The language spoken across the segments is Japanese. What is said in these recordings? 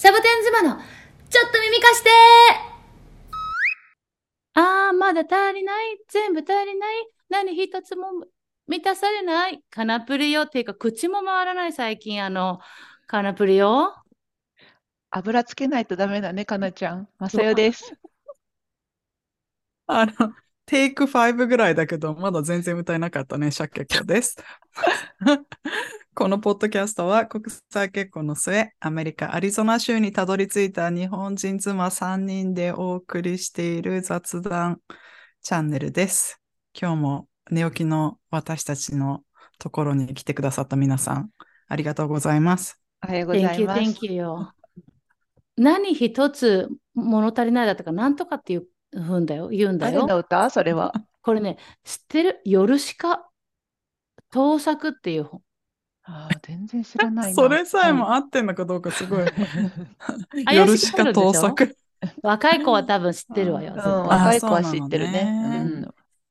サボテン妻のちょっと耳貸してあー、まだ足りない？全部足りない？何一つも満たされない？カナプリよ。っていうか、口も回らない最近、あの、カナプリよ。油つけないとダメだね、かなちゃん。まさよです。あの、テイク5ぐらいだけど、まだ全然歌えなかったね、シャッケコです。このポッドキャストは国際結婚の末、アメリカ・アリゾナ州にたどり着いた日本人妻3人でお送りしている雑談チャンネルです。今日も寝起きの私たちのところに来てくださった皆さん、ありがとうございます。おはようござ Thank い you, ます thank。you よ。何一つ物足りないだとか、なんとかっていうふうんだよ。言うんだ誰よ。の歌？それは。これね、知ってる？夜しか盗作っていう本。ああ、全然知らないな。それさえも合ってんのかどうかすごい。怪夜ししか盗作。若い子は多分知ってるわよ。若い子は知ってるね。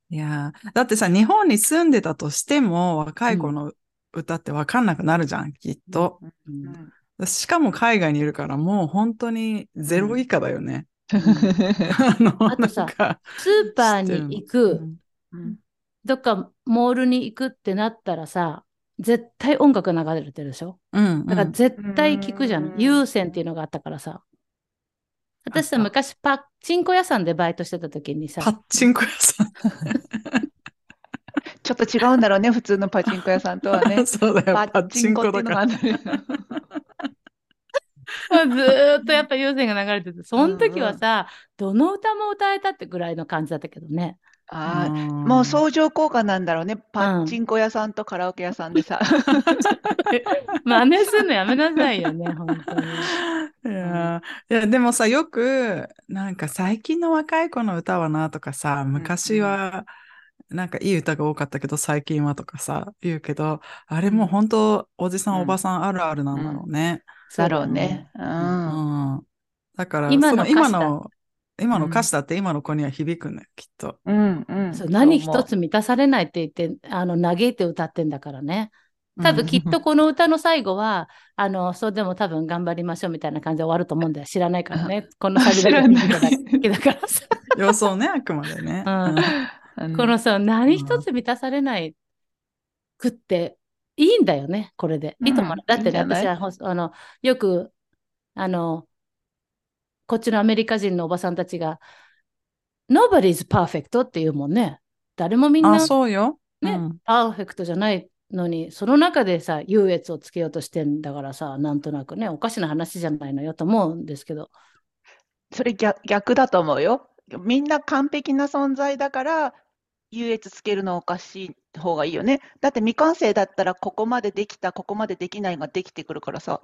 いやーだってさ、日本に住んでたとしても、若い子の歌ってわかんなくなるじゃん、きっと。うんしかも海外にいるから、もう本当にゼロ以下だよね。うんあとさなんかスーパーに行く、うんどっかモールに行くってなったらさ、絶対音楽流れてるでしょ？うん、だから絶対聞くじゃ。うんん有線っていうのがあったからさ。私さ、昔パッチンコ屋さんでバイトしてた時にさパ、ッチンコ屋さん。ちょっと違うんだろうね、普通のパチンコ屋さんとはね。そうだよ、パチンコっていうのがあら。る。ずーっとやっぱ有線が流れてて、その時はさ、どの歌も歌えたってぐらいの感じだったけどね。ああ、んもう相乗効果なんだろうね。パチンコ屋さんとカラオケ屋さんでさ。真似すんのやめなさいよね、本当に。いやーいや、でもさ、よく、なんか最近の若い子の歌はなとかさ、昔は、なんかいい歌が多かったけど、最近はとかさ、言うけど、あれもう本当、おじさん、うんおばさんあるあるなんだろうね。だろうね。う。うんん。だから、今の今の、今の歌詞だって今の子には響くんだよ、きっと。うん。うん。そう何一つ満たされないって言って、あの、嘆いて歌ってんだからね。多分うんきっとこの歌の最後は、あの、それでも多分頑張りましょうみたいな感じで終わると思うんだよ。知らないからね。このサビだけだからさ。予想ね、あくまでね。うんうんこのさ、何一つ満たされないくっていいんだよね、これで。いいと思う。うんだってね、私はほあの、よく、あの、こっちのアメリカ人のおばさんたちが、Nobody's perfect って言うもんね。誰もみんなあ、そうよ。ね、うんパーフェクトじゃないのに、その中でさ、優越をつけようとしてんだからさ、なんとなくね、おかしな話じゃないのよと思うんですけど。それ逆逆だと思うよ。みんな完璧な存在だから、優越つけるのおかしい方がいいよね。だって未完成だったら、ここまでできた、ここまでできないができてくるからさ。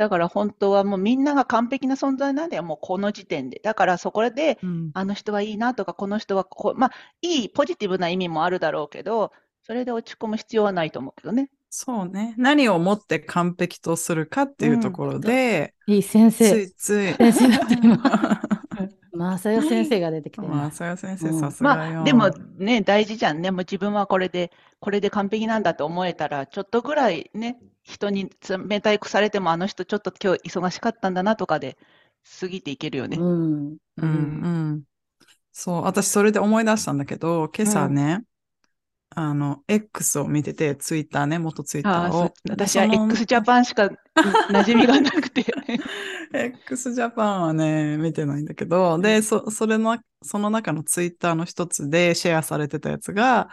だから本当はもうみんなが完璧な存在なんだよ、もうこの時点で。だからそこで、うんあの人はいいなとか、この人はこう、まあ、いいポジティブな意味もあるだろうけど、それで落ち込む必要はないと思うけどね。そうね。何をもって完璧とするかっていうところで、いい先つ生、いつい。先生だって今、まさよ先生が出てきてる。まあ、さや先生、うんさすがよ。まあ、でもね、大事じゃんね。もう自分はこれで、これで完璧なんだと思えたら、ちょっとぐらいね、人に冷たいくされても、あの人ちょっと今日忙しかったんだなとかで過ぎていけるよね。うん。うんうん。そう、私それで思い出したんだけど、今朝ね、あの、X を見てて、ツイッターね、元ツイッタああ、そうーを。私は x ジャパンしか 馴染みがなくて。X ジャパンはね、見てないんだけど、で、そ、それの、その中のツイッターの一つでシェアされてたやつが、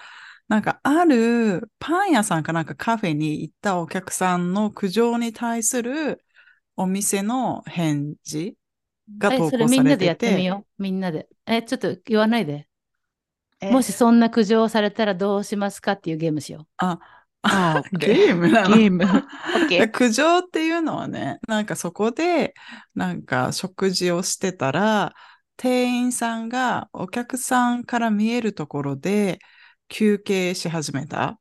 なんかあるパン屋さんかなんかカフェに行ったお客さんの苦情に対するお店の返事がえ、投それ稿されてみんなでやってみて、よう。みんなで。え、ちょっと言わないで。え？もしそんな苦情をされたらどうしますかっていうゲームしよあ、あーゲームなの？ゲーム。苦情っていうのはね、なんかそこで、なんか食事をしてたら、店員さんがお客さんから見えるところで休憩し始めた？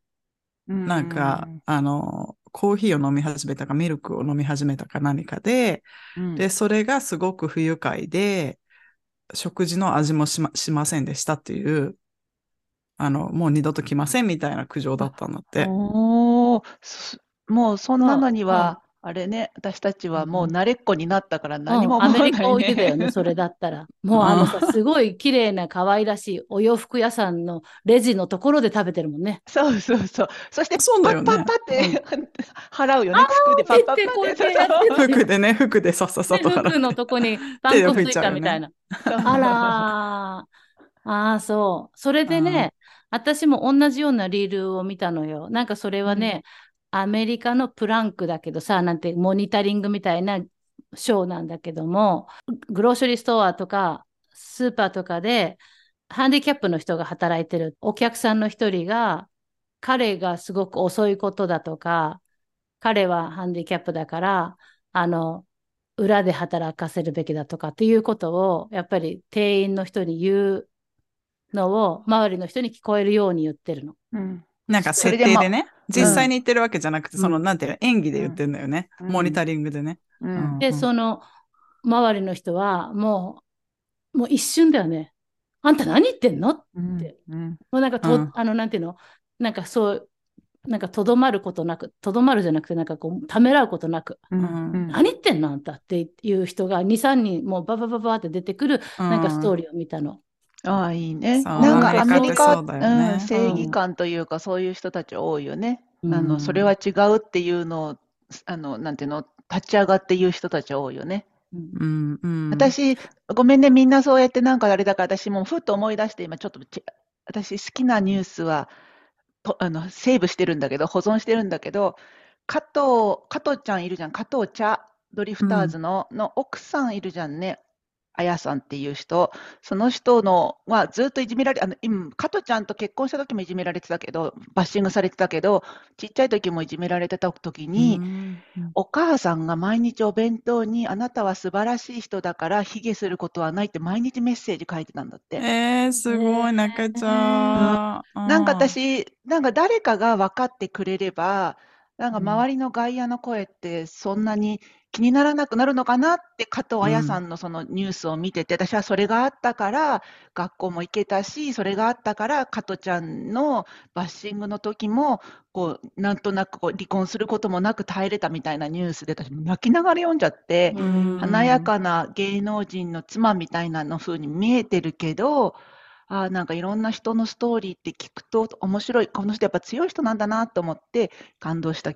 なんか、あの、コーヒーを飲み始めたか、ミルクを飲み始めたか何かで、うん、で、それがすごく不愉快で、食事の味もしましませんでしたっていう、あの、もう二度と来ませんみたいな苦情だったんだって。おもうそんなのには、あれね、私たちはもう慣れっこになったから何もうん、ア思わないメリカ置いてたよね。ね、それだったら。もうあのさ、すごい綺麗な可愛らしいお洋服屋さんのレジのところで食べてるもんね。そうそうそう。そして、そうだよねパッパッパって払うよね。服でパッパッパってって。やってる服でね、服でさっささでと払服の。とこにパン粉ついたみたいな。あらー。ああ、そう。それでね、私も同じようなリールを見たのよ。なんかそれはね、アメリカのプランクだけどさ、なんてモニタリングみたいなショーなんだけども、グローシャリストアとかスーパーとかでハンディキャップの人が働いてるお客さんの一人が、彼がすごく遅いことだとか、彼はハンディキャップだから、あの、裏で働かせるべきだとかっていうことを、やっぱり店員の人に言うのを、周りの人に聞こえるように言ってるの。うんなんか設定でね、実際に言ってるわけじゃなくて、うん。その、なんていうの、演技で言ってるのよね。うん。モニタリングでね。うん。で、うん。その、周りの人は、もう、もう一瞬だよね。あんた何言ってんの？もうん。て。うん。うなんかと、うん。あの、なんていうの？なんかそう、なんかとどまることなく、とどまるじゃなくて、なんかこう、ためらうことなく、うん。うん。何言ってんの？あんたっていう人が2、3人もうババババって出てくる、なんかストーリーを見たの。ああ、いいね。そうなんかアメリアメリカ、カってそうだよねうん、正義感というか、そういう人たち多いよね。うんあの、それは違うっていうのを、あの、なんていうの、立ち上がって言う人たち多いよね。うんうん。私、ごめんね、みんなそうやってなんかあれだから、私もうふっと思い出して、今ちょっとち、私好きなニュースは、とあの、セーブしてるんだけど、保存してるんだけど、加藤、加藤ちゃんいるじゃん、加藤茶、ドリフターズの、の奥さんいるじゃんね。あやさんっていう人、その人のはずっといじめられ、あの今、加トちゃんと結婚した時もいじめられてたけど、バッシングされてたけど、ちっちゃい時もいじめられてた時に、うんお母さんが毎日お弁当に、あなたは素晴らしい人だから、卑下することはないって毎日メッセージ書いてたんだって。えー、すごい、泣けちゃう。なんか私、なんか誰かが分かってくれれば、なんかうん。周りの外野の声ってそんなに気にならなくなるのかなって加藤彩さんのそのニュースを見てて、私はそれがあったから学校も行けたし、それがあったから加藤ちゃんのバッシングの時も、こう、なんとなくこう離婚することもなく耐えれたみたいなニュースで私も泣きながら読んじゃって、うん。華やかな芸能人の妻みたいなの風に見えてるけど、あーなんかいろんな人のストーリーって聞くと面白い、この人やっぱ強い人なんだなと思って感動した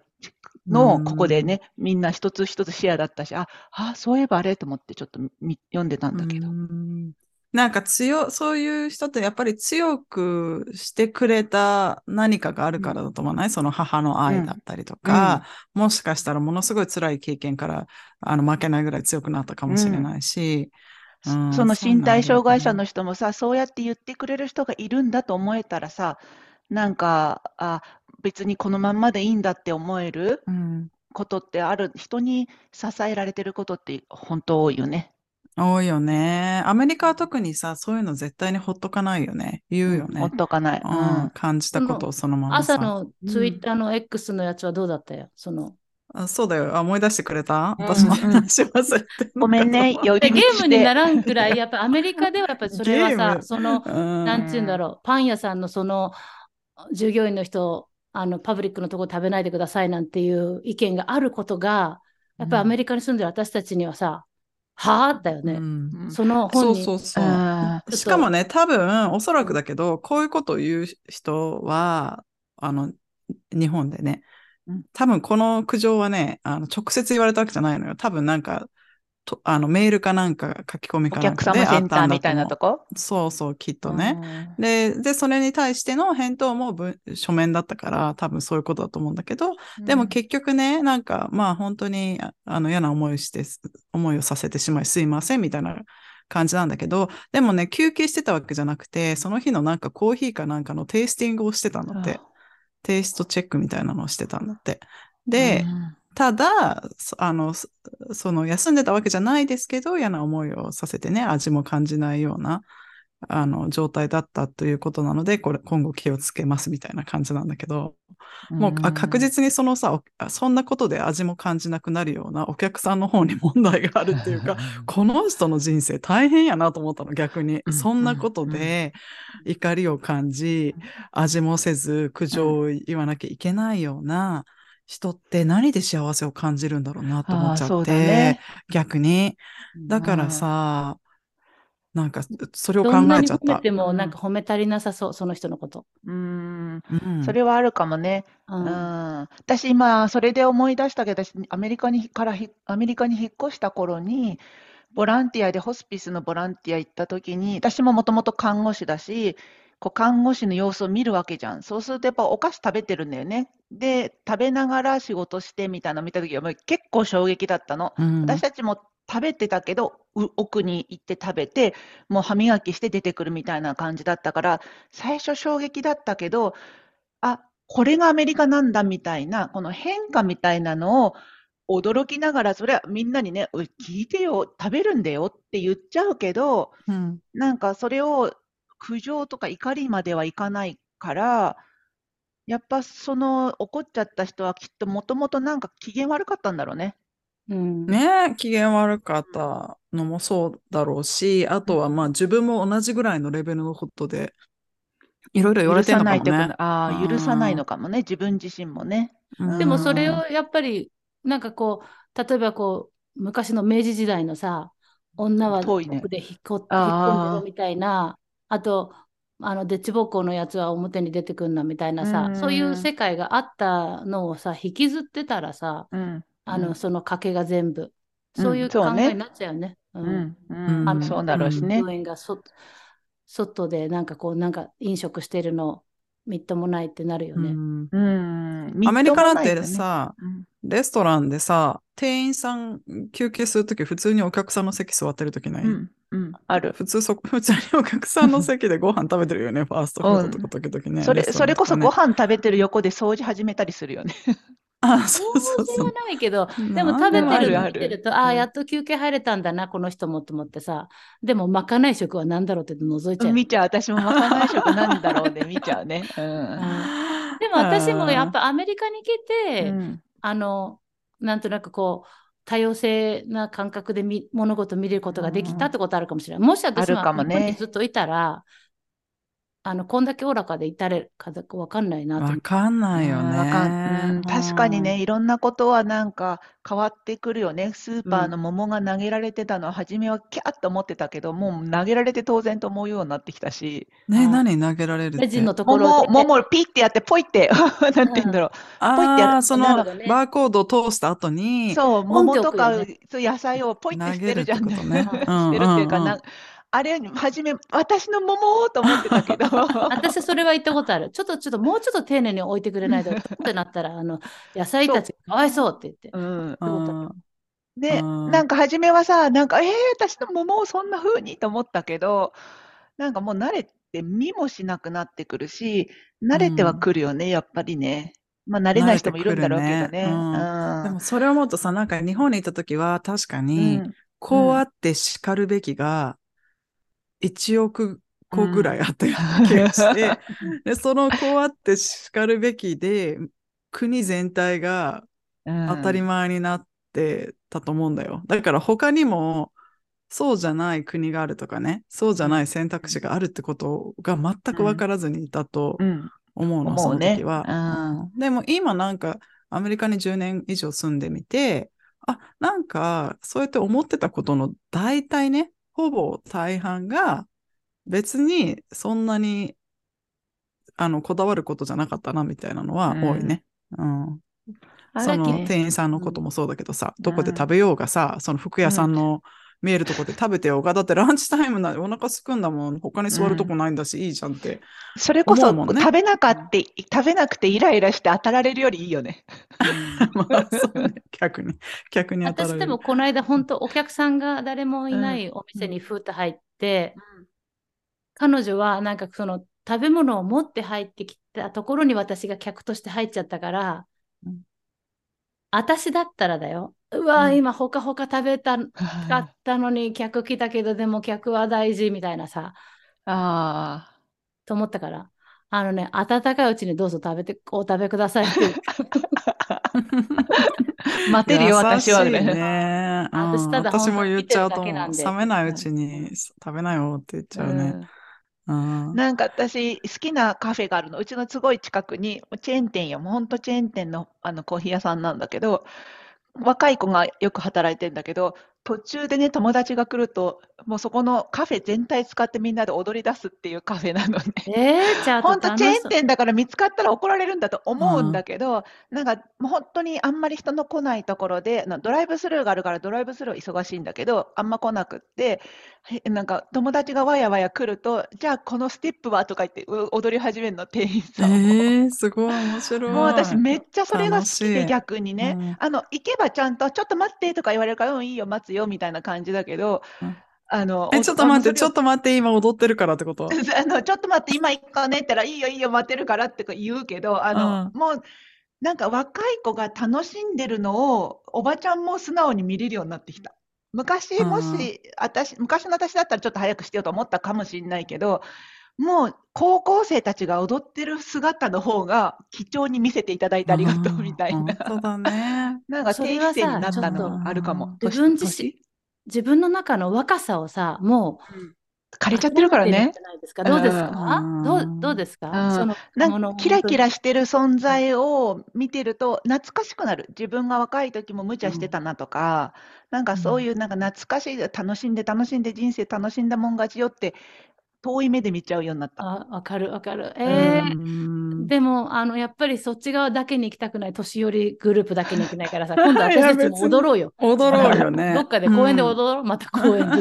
のをここでね、みんな一つ一つシェアだったし、あ、あそういえばあれと思ってちょっとみ読んでたんだけど。うん。なんか強、そういう人ってやっぱり強くしてくれた何かがあるからだと思わない、その母の愛だったりとか、もしかしたらものすごい辛い経験からあの負けないぐらい強くなったかもしれないし、うん。その身体障害者の人もさ、そうやって言ってくれる人がいるんだと思えたらさ、なんか、あ、別にこのまんまでいいんだって思えるうんことってある、人に支えられてることって本当多いよね。多いよね。アメリカは特にさ、そういうの絶対にほっとかないよね。言うよねほっ。とかない。うん、感じたことをそのままさ。朝のツイッターの X のやつはどうだったよ？そのあそうだよ。あ思い出してくれた？うん私も話し忘れてごめんね、ゲームにならんくらい、やっぱアメリカではやっぱりそれはさその、うんなんて言うんだろう、パン屋さんのその従業員の人、あのパブリックのとこ食べないでくださいなんていう意見があることが、やっぱりアメリカに住んでる私たちにはさ、はあだよね。うんうんそのそう本に。そうそう。あちょっとしかもね、多分、おそらくだけど、こういうことを言う人は、あの、日本でねうん、多分この苦情はね、あの直接言われたわけじゃないのよ。多分なんか、とあのメールかなんか書き込みおかなん客様センかであったターみたいなとこ？そうそう、きっとね。で、で、それに対しての返答も文書面だったから、多分そういうことだと思うんだけど、うんでも結局ね、なんか、まあ本当に、ああの嫌な思いをして、思いをさせてしまいすいませんみたいな感じなんだけど、でもね、休憩してたわけじゃなくて、その日のなんかコーヒーかなんかのテイスティングをしてたんだって。テイストチェックみたいなのをしてたんだって。で、うんただ、そあの、そその休んでたわけじゃないですけど、嫌な思いをさせてね、味も感じないような、あの、状態だったということなので、これ、今後気をつけますみたいな感じなんだけど、もうあ確実にそのさ、そんなことで味も感じなくなるようなお客さんの方に問題があるっていうか、この人の人生大変やなと思ったの、逆に。うんそんなことで怒りを感じ、味もせず苦情を言わなきゃいけないような人って何で幸せを感じるんだろうなと思っちゃって、ね、逆に。だからさ、なんか、それを考えちゃった。どんなに褒めても、なんか褒め足りなさそう、その人のこと。うん。それはあるかもね。うん。私今、それで思い出したけど、私、アメリカにからアメリカに引っ越した頃に、ボランティアでホスピスのボランティア行った時に、私ももともと看護師だし、こう看護師の様子を見るわけじゃん。そうするとやっぱお菓子食べてるんだよね。で、食べながら仕事してみたいなの見た時は結構衝撃だったの。うん、私たちも食べてたけど、奥に行って食べて、もう歯磨きして出てくるみたいな感じだったから、最初衝撃だったけど、あ、これがアメリカなんだみたいな、この変化みたいなのを驚きながら、それはみんなにね、聞いてよ、食べるんだよって言っちゃうけど、うん、なんかそれを苦情とか怒りまではいかないから、やっぱその怒っちゃった人はきっともともとなんか機嫌悪かったんだろうね。うん、ね機嫌悪かったのもそうだろうし、あとはまあ自分も同じぐらいのレベルのことで、いろいろ言われてるのかもね。ああ、許さないのかもね、自分自身もね。でもそれをやっぱり、なんかこう、例えばこう、昔の明治時代のさ、女は奥で引っ込んでるみたいな、あと、あの、デッチ暴行のやつは表に出てくんなみたいなさ、そういう世界があったのをさ、引きずってたらさ、うん、あの、その賭けが全部。そういう考えになっちゃうよね。うん。うん。そうだろうしね。病院がそ外でなんかこう、なんか飲食してるのみっともないってなるよね。うん。アメリカなんてさ、レストランでさ、店員さん休憩するとき普通にお客さんの席座ってるときない、うんうん、ある。普通そ、普通にお客さんの席でご飯食べてるよね、ファーストフードとか時々ね。それ、それこそご飯食べてる横で掃除始めたりするよね。あ、そうそうそう。はないけど、でも食べてるてると、ああ、やっと休憩入れたんだな、この人もと思ってさ。でも、まかない食は何だろうって覗いちゃう。見ちゃう。私もまかない食なんだろうで 見ちゃうね。うん、でも私もやっぱアメリカに来て、あの、なんとなくこう、多様性な感覚で物事を見ることができたってことあるかもしれない。もし私は日本にずっといたら、あの、こんだけおおらかでいたれるかわかんないなわかんないよね。うん、確かにね、いろんなことはなんか変わってくるよね。スーパーの桃が投げられてたのは、初めはキャッと思ってたけど、もう投げられて当然と思うようになってきたし。ね、何投げられるって。レジのところ桃、桃ピッてやって、ポイって、なんて言うんだろう。ポイってやる。そのバーコードを通した後に、そう、桃とか、そう野菜をポイってしてるじゃん。ね。してるっていうか、なあれ、初め、私の桃と思ってたけど。私、それは言ったことある。ちょっと、ちょっと、もうちょっと丁寧に置いてくれないと、ってなったら、あの、野菜たちかわいそうって言って。うん。ね、なんか初めはさ、なんか、えー、私の桃をそんな風にと思ったけど、なんかもう慣れて見もしなくなってくるし、慣れてはくるよね、やっぱりね。まあ、慣れない人もいるんだろうけどね。ねうん、でも、それを思うとさ、なんか日本にいた時は、確かに、こうあって叱るべきが、1億個ぐらいあったような気がして、でそのこうあってしかるべきで、国全体が当たり前になってたと思うんだよ。だから他にも、そうじゃない国があるとかね、そうじゃない選択肢があるってことが全く分からずにいたと思うの、うん、その時は、ねうん、でも今なんかアメリカに10年以上住んでみて、あ、なんかそうやって思ってたことの大体ね、ほぼ大半が別にそんなにあのこだわることじゃなかったなみたいなのは多いね。うん、うんその店員さんのこともそうだけどさ、うん、どこで食べようがさ、その服屋さんの見えるとこで食べてようが、だってランチタイムなお腹すくんだもん、他に座るとこないんだし、うん、いいじゃんって。それこそ、ね、食べなかって、食べなくてイライラして当たられるよりいいよね。まあ、そうね。逆に、逆に当たられる。私でもこの間、本当お客さんが誰もいないお店にふーっと入って、うん、彼女はなんかその食べ物を持って入ってきたところに私が客として入っちゃったから、うん、私だったらだよ。うわ、うん、今ほかほか食べたかったのに客来たけど、でも客は大事みたいなさ。ああ。と思ったから。あのね、温かいうちにどうぞ食べて、お食べくださいって。待てるよ、私はね。ね私ただ私も言っちゃうと思う。冷めないうちに食べなよって言っちゃうね。うんなんか私、好きなカフェがあるの。うちのすごい近くに、チェーン店よ。もうほんとチェーン店のあのコーヒー屋さんなんだけど、若い子がよく働いてんだけど、途中でね、友達が来ると、もうそこのカフェ全体使ってみんなで踊り出すっていうカフェなのね。えー、じゃあ、ほんとチェーン店店だから見つかったら怒られるんだと思うんだけど、なんかもう本当にあんまり人の来ないところで、なドライブスルーがあるからドライブスルー忙しいんだけど、あんま来なくって、へなんか友達がわやわや来ると、じゃあこのステップはとか言ってう踊り始めるの、店員えさんも。ー、すごい面白い。もう私めっちゃそれが好きで逆にね、うんあの、行けばちゃんと、ちょっと待ってとか言われるから、うん、いいよ、待つよ、みたいな感じだけどうん、あの、え、ちょっと待って、ちょっと。と待って、今踊ってるからってこと？あの、ちょっと待って、今行くかねったら、いいよ、いいよ、待ってるからって言うけど、あの、うもう、なんか若い子が楽しんでるのを、おばちゃんも素直に見れるようになってきた。昔、もし、私、昔の私だったらちょっと早くしてよと思ったかもしれないけど、もう、高校生たちが踊ってる姿の方が、貴重に見せていただいてありがとうみたいな。本当だね。なんか定期性になったのとあるかも。自分年自身自分の中の若さをさ、もう、うん枯れちゃってるからね。どうですか？うんどうどうですか？うんそのなんかキラキラししてる存在を見てると懐かしくなる。自分が若い時も無茶してたなとか、なんかそういうなんか懐かしい、楽しんで楽しんで人生楽しんだもん勝ちよって遠い目で見ちゃうようになった。あ、わかるわかる。えーうんでも、あの、やっぱりそっち側だけに行きたくない、年寄りグループだけに行けないからさ、今度私たちも踊ろうよ。踊ろうよね。どっかで公園で踊ろう、また公園で。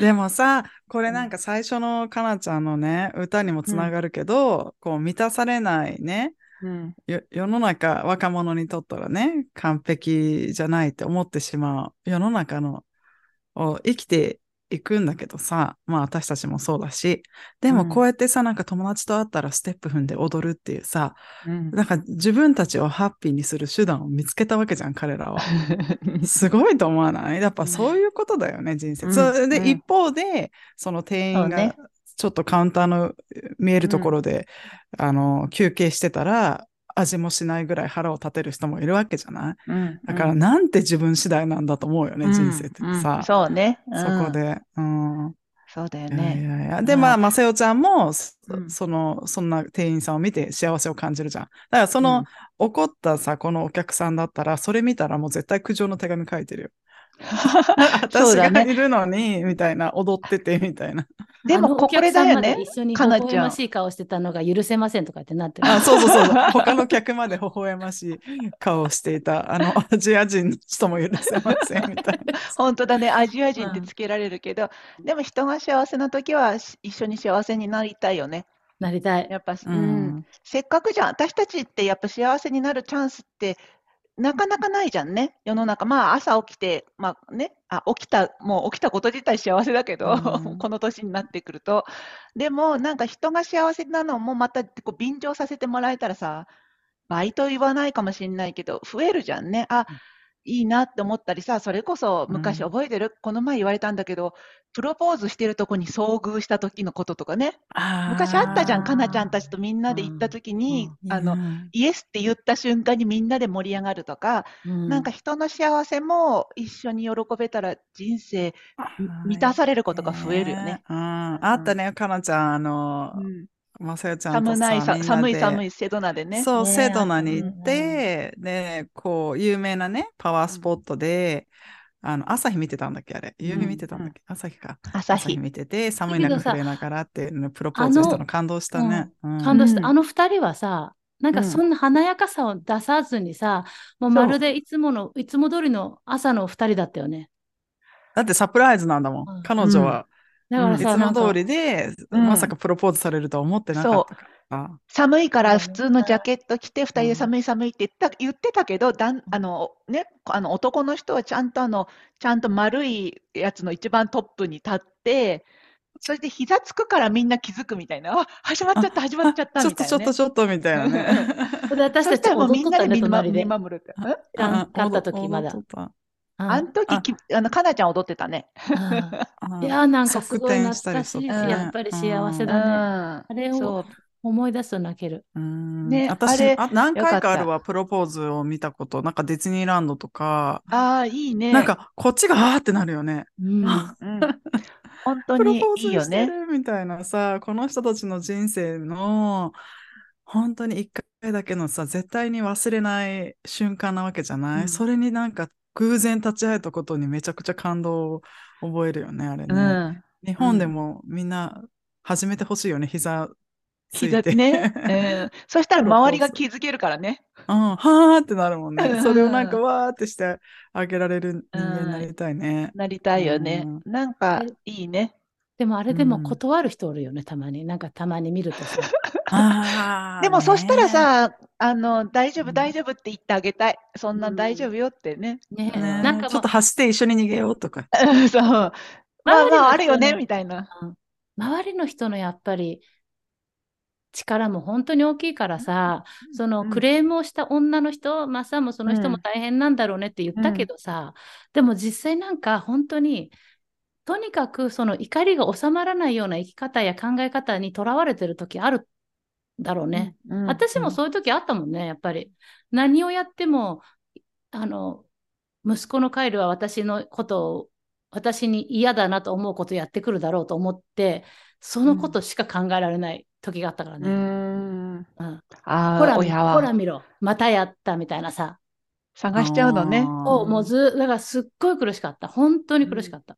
でもさ、これなんか最初のかなちゃんのね、歌にもつながるけど、こう満たされないね、うんよ世の中、若者にとったらね、完璧じゃないって思ってしまう世の中のを生きていくんだけどさ、まあ私たちもそうだし、でもうん。こうやってさ、なんか友達と会ったらステップ踏んで踊るっていうさ、うん。なんか自分たちをハッピーにする手段を見つけたわけじゃん、彼らは。すごいと思わない？やっぱそういうことだよね、人生。うん。それで、うん。一方で、その店員がちょっとカウンターの見えるところで、あの、休憩してたら、味もしないぐらい腹を立てる人もいるわけじゃない？うんだから、なんて自分次第なんだと思うよね、うん人生ってうんさ。そうね。そうんこで。うん。そうだよいやいね。やいやで、まあ、まさよちゃんも、その、そんな店員さんを見て幸せを感じるじゃん。だから、その、怒ったさ、このお客さんだったら、それ見たらもう絶対苦情の手紙書いてるよ。そう私。がいるのに、みたいな、踊ってて、みたいな。でも、ここれだよね。一緒に微笑ましい顔してたのが許せませんとかってなってる。あ、そうそうそうそう。他の客まで微笑ましい顔をしていた、あの、アジア人の人も許せません、みたいな。本当だね、アジア人ってつけられるけど、でも人が幸せな時はし一緒に幸せになりたいよね。なりたい。やっぱ、ううんん。せっかくじゃん、私たちってやっぱ幸せになるチャンスってなかなかないじゃんね、世の中。まあ朝起きて、まあね、あ、起きた、もう起きたこと自体幸せだけど、うん この年になってくると。でもなんか人が幸せなのもまたこう便乗させてもらえたらさ、倍と言わないかもしれないけど、増えるじゃんね。あ、いいなって思ったりさ、それこそ昔うん。覚えてる、この前言われたんだけど、プロポーズしてるとこに遭遇した時のこととかね。昔あったじゃん、かなちゃんたちとみんなで行った時に、あの、イエスって言った瞬間にみんなで盛り上がるとか、なんか人の幸せも一緒に喜べたら人生満たされることが増えるよね。。うん。あったね、かなちゃん、あのう、んまさよちゃんとさ、寒ない寒いで寒いセドナでね。そう、ねセドナに行っうんて、で、こう、有名なね、パワースポットで、あの、朝日見てたんだっけ、あれ。夕日見てたんだっけ、朝日か。朝日。朝日見てて、寒い中触れながらっていうのプロポーズしたの感動したね。うん感動した。うんあの二人はさ、なんかうんそんな華やかさを出さずにさ、もうまるでいつもの、いつも通りの朝の二人だったよね。だってサプライズなんだもん。うん彼女は、だからさ、なんかも通りで、うん。まさかプロポーズされるとは思ってなかったか。ら。寒いからうん。普通のジャケット着て、二人で寒い寒いって言った言ってたけど、だんあのね、あの男の人はちゃんとあの、ちゃんと丸いやつの一番トップに立って、そして膝つくからみんな気づくみたいな、あ始まっちゃった、始まっちゃったちょっとみたいな、ね。ちょっとちょっとみたいなね。私たちもうみんなで見守るって。ん。知らんかった時まだあの時きあの、かなちゃん踊ってたね。うん いやーなんかすごい側転したり懐かしいやっぱり幸せうん。だね。あれそをう。思い出すと泣ける。うんね私何回よかあるわ、プロポーズを見たこと。なんかディズニーランドとか、ああ、いいね。なんかこっちがあーってなるよね。うん本当プロにいいよポーズしてね。るみたいなさ、この人たちの人生の本当に一回だけのさ、絶対に忘れない瞬間なわけじゃない、うんそれになんか偶然立ち会えたことにめちゃくちゃ感動を覚えるよね、あれね。うん。日本でもみんな始めてほしいよね、膝ついて。膝ね。うん。そしたら周りが気づけるからね。うん、はーってなるもんね。うんそれをなんかわーってしてあげられる人間になりたいね。なりたいよね。なんかいいね。でもあれでもうん断る人おるよね、たまに。なんかたまに見るとさ。でもそしたらねさ、あの、大丈夫、うん大丈夫って言ってあげたい。そんなうん大丈夫よってね。ねねなんかちょっと走って一緒に逃げようとか。そう。まあまあ、あるよね、みたいな。周りの人のやっぱり力も本当に大きいからさ、そのうんクレームをした女の人、マッサンもその人もうん大変なんだろうねって言ったけどさ、でも実際なんか本当に、とにかくその怒りが収まらないような生き方や考え方にとらわれてる時あるだろうね。うん。私もそういう時あったもんね、やっぱり。何をやっても、あの、息子のカイルは私のことを、私に嫌だなと思うことやってくるだろうと思って、そのことしか考えられない時があったからうね。ん。うんああ、ほら見親はほら見ろ、またやったみたいなさ。探しちゃうのね。そうもうず、だからすっごい苦しかった。本当に苦しかった。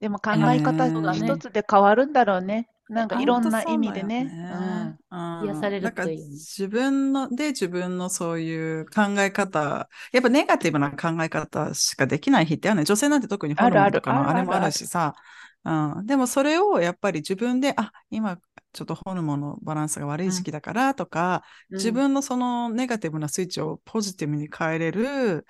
でも考え方えー一つで変わるんだろうね。なんかいろんな意味でね。うん癒されるなんかという自分の、で自分のそういう考え方、やっぱネガティブな考え方しかできない日ってあるね。女性なんて特にホルモンとかのあるあるあれもあるしさ。うん、でもそれをやっぱり自分で、あ、今ちょっとホルモンのバランスが悪い時期だからとか、うん自分のそのネガティブなスイッチをポジティブに変えれる、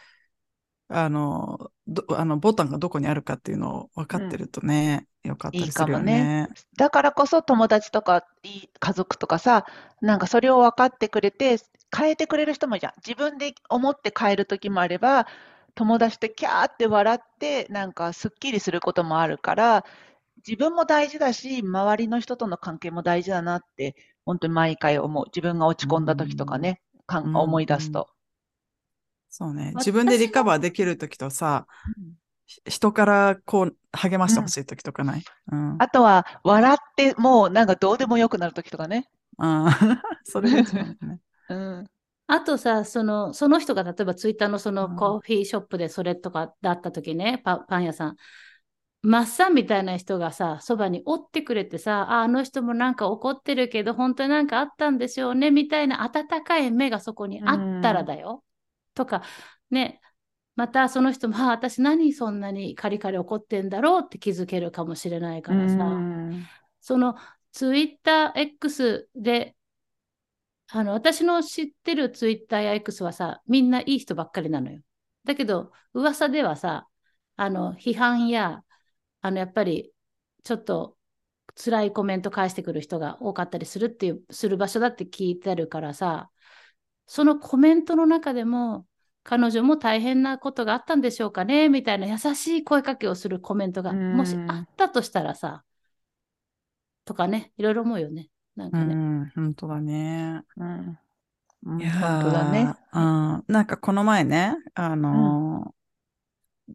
あの、どあのボタンがどこにあるかっていうのを分かってるとね、よかったりするよね。だからこそ友達とかいい家族とかさ、なんかそれを分かってくれて、変えてくれる人もいるじゃん。自分で思って変える時もあれば、友達とキャーって笑って、なんかすっきりすることもあるから、自分も大事だし、周りの人との関係も大事だなって、本当に毎回思う。自分が落ち込んだ時とかね、かんうん思い出すと。そうね。自分でリカバーできるときとさ、ひ人からこう励ましてほしいときとかない、うん、あとは、笑ってもうなんかどうでもよくなる時とかね。あー それね。うん。あとさ、その、その人が例えばツイッターのそのうんコーヒーショップでそれとかだった時ね、パパン屋さん。マッサンみたいな人がさ、そばにおってくれてさ、あ、あの人もなんか怒ってるけど、本当になんかあったんでしょうね、みたいな温かい目がそこにあったらだよ。とか、ね、またその人も、あ、私何そんなにカリカリ怒ってんだろうって気づけるかもしれないからさ。うんそのツイッター X で、あの、私の知ってるツイッターや X はさ、みんないい人ばっかりなのよ。だけど、噂ではさ、あの、批判や、あの、やっぱり、ちょっと辛いコメント返してくる人が多かったりするっていう、する場所だって聞いてるからさ、そのコメントの中でも、彼女も大変なことがあったんでしょうかねみたいな優しい声かけをするコメントが、うんもしあったとしたらさ、とかね、いろいろ思うよね。なんうかね。ん、本当だね。うん。うんいやー本当だね。うん、なんかこの前ね、あのー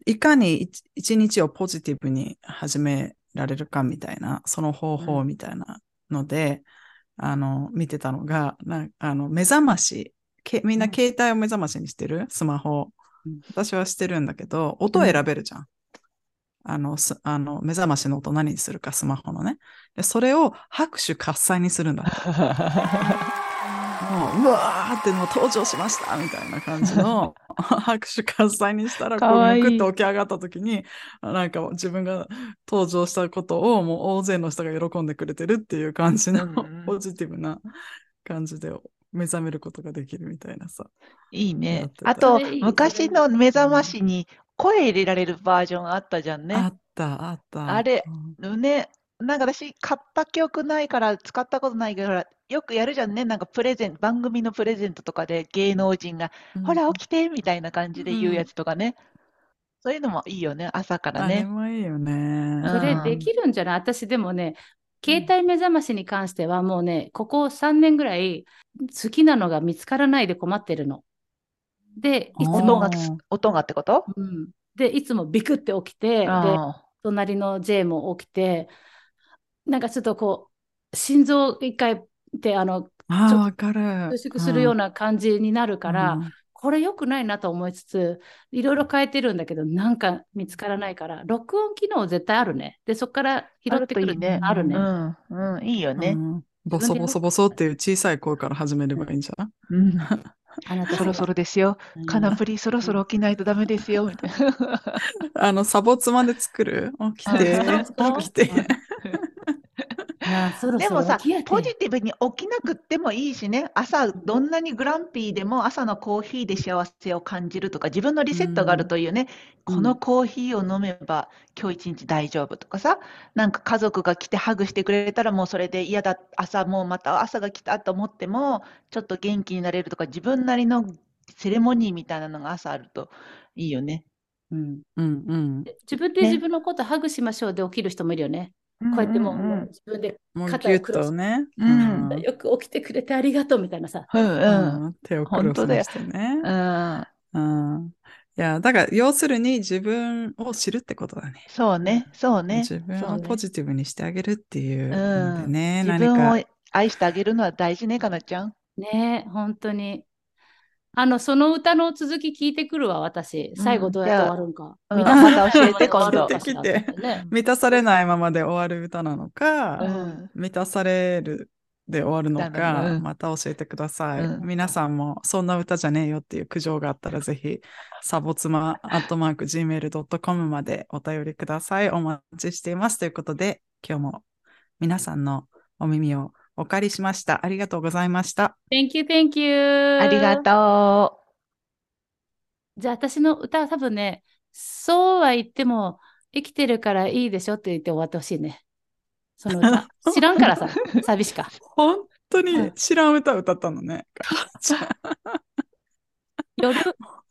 いかに一一日をポジティブに始められるかみたいな、その方法みたいなので、あの、見てたのが、なあの、目覚まし、けみんなうん携帯を目覚ましにしてる？スマホうん。私はしてるんだけど、音を選べるじゃん。あの、すあの、目覚ましの音何にするか、スマホのね。で、それを拍手喝采にするんだ。もう、うわーってもう登場しましたみたいな感じの 拍手喝采にしたら、こう、むくって起き上がった時に、なんか自分が登場したことをもう大勢の人が喜んでくれてるっていう感じのポジティブな感じで目覚めることができるみたいなさ。いいねあと昔の目覚ましに声入れられるバージョンあったじゃんあね。った、あった。あれうんね、なんか私、買った記憶ないから使ったことないけど、ほらよくやるじゃんね。なんかプレゼント、番組のプレゼントとかで芸能人が、ほら、起きてみたいな感じで言うやつとかね。そういうのもいいよね、朝からあれね。もいいよね。うんそれできるんじゃない？私でもね、携帯目覚ましに関してはもうね、ここ3年ぐらい好きなのが見つからないで困ってるの。で、いつも、が、音がってこと？うん、で、いつもビクって起きて、で、あ隣の J も起きて、なんかちょっとこう、心臓一回ってあの、ああ、わかる。収縮するような感じになるから、うんこれ良くないなと思いつつ、いろいろ変えてるんだけど、なんか見つからないから、録音機能絶対あるね。で、そこから拾ってくるねあるね。うん、うん、いいよね。うんボソボソボソっていう小さい声から始めればいいんじゃんうん、あなたそろそろですよ。うんカナプリそろそろ起きないとダメですよ。みたいな。あの、サボツまで作る？起きてあそう、起きて。あそろそろでもさポジティブに起きなくってもいいしね、朝どんなにグランピーでも朝のコーヒーで幸せを感じるとか、自分のリセットがあるというね、うん。このコーヒーを飲めば今日一日大丈夫とかさ、なんか家族が来てハグしてくれたらもうそれで嫌だ、朝もうまた朝が来たと思っても、ちょっと元気になれるとか、自分なりのセレモニーみたいなのが朝あるといいよね。うん。うんうん。自分でね自分のことハグしましょうで起きる人もいるよね。こうやってもう,、んんん自分で肩をクロスとね。うんうんよく起きてくれてありがとうみたいなさ。うんうんうん手をクロスにしてね。うん、うん。いや、だから、要するに自分を知るってことだね。そうね、そうね。自分をポジティブにしてあげるっていううんのでね、自何か分を愛してあげるのは大事ね、かなちゃん。ねえ、本当に。あの、その歌の続き聞いてくるわ、私。最後どうやって終わるんか。うん満たさ教えて今度て ね満たされないままで終わる歌なのか、うん満たされるで終わるのだか、ねうんまた教えてください。うん皆さんもそんな歌じゃねえよっていう苦情があったらぜひ、サボツマアットマーク Gmail.com までお便りください。お待ちしています。ということで、今日も皆さんのお耳をお借りしました。ありがとうございました。Thank you, thank you. ありがとじゃあ私の歌は多分ね、そうは言っても生きてるからいいでしょって言って終わってほしいね。その歌。知らんからさ、寂しか。本当うんに知らん歌歌ったのね。夜、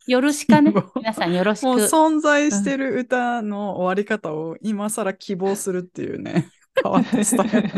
夜しかね皆さんよろしく。もう存在してる歌の終わり方を今更希望するっていうね、変わったスタイル。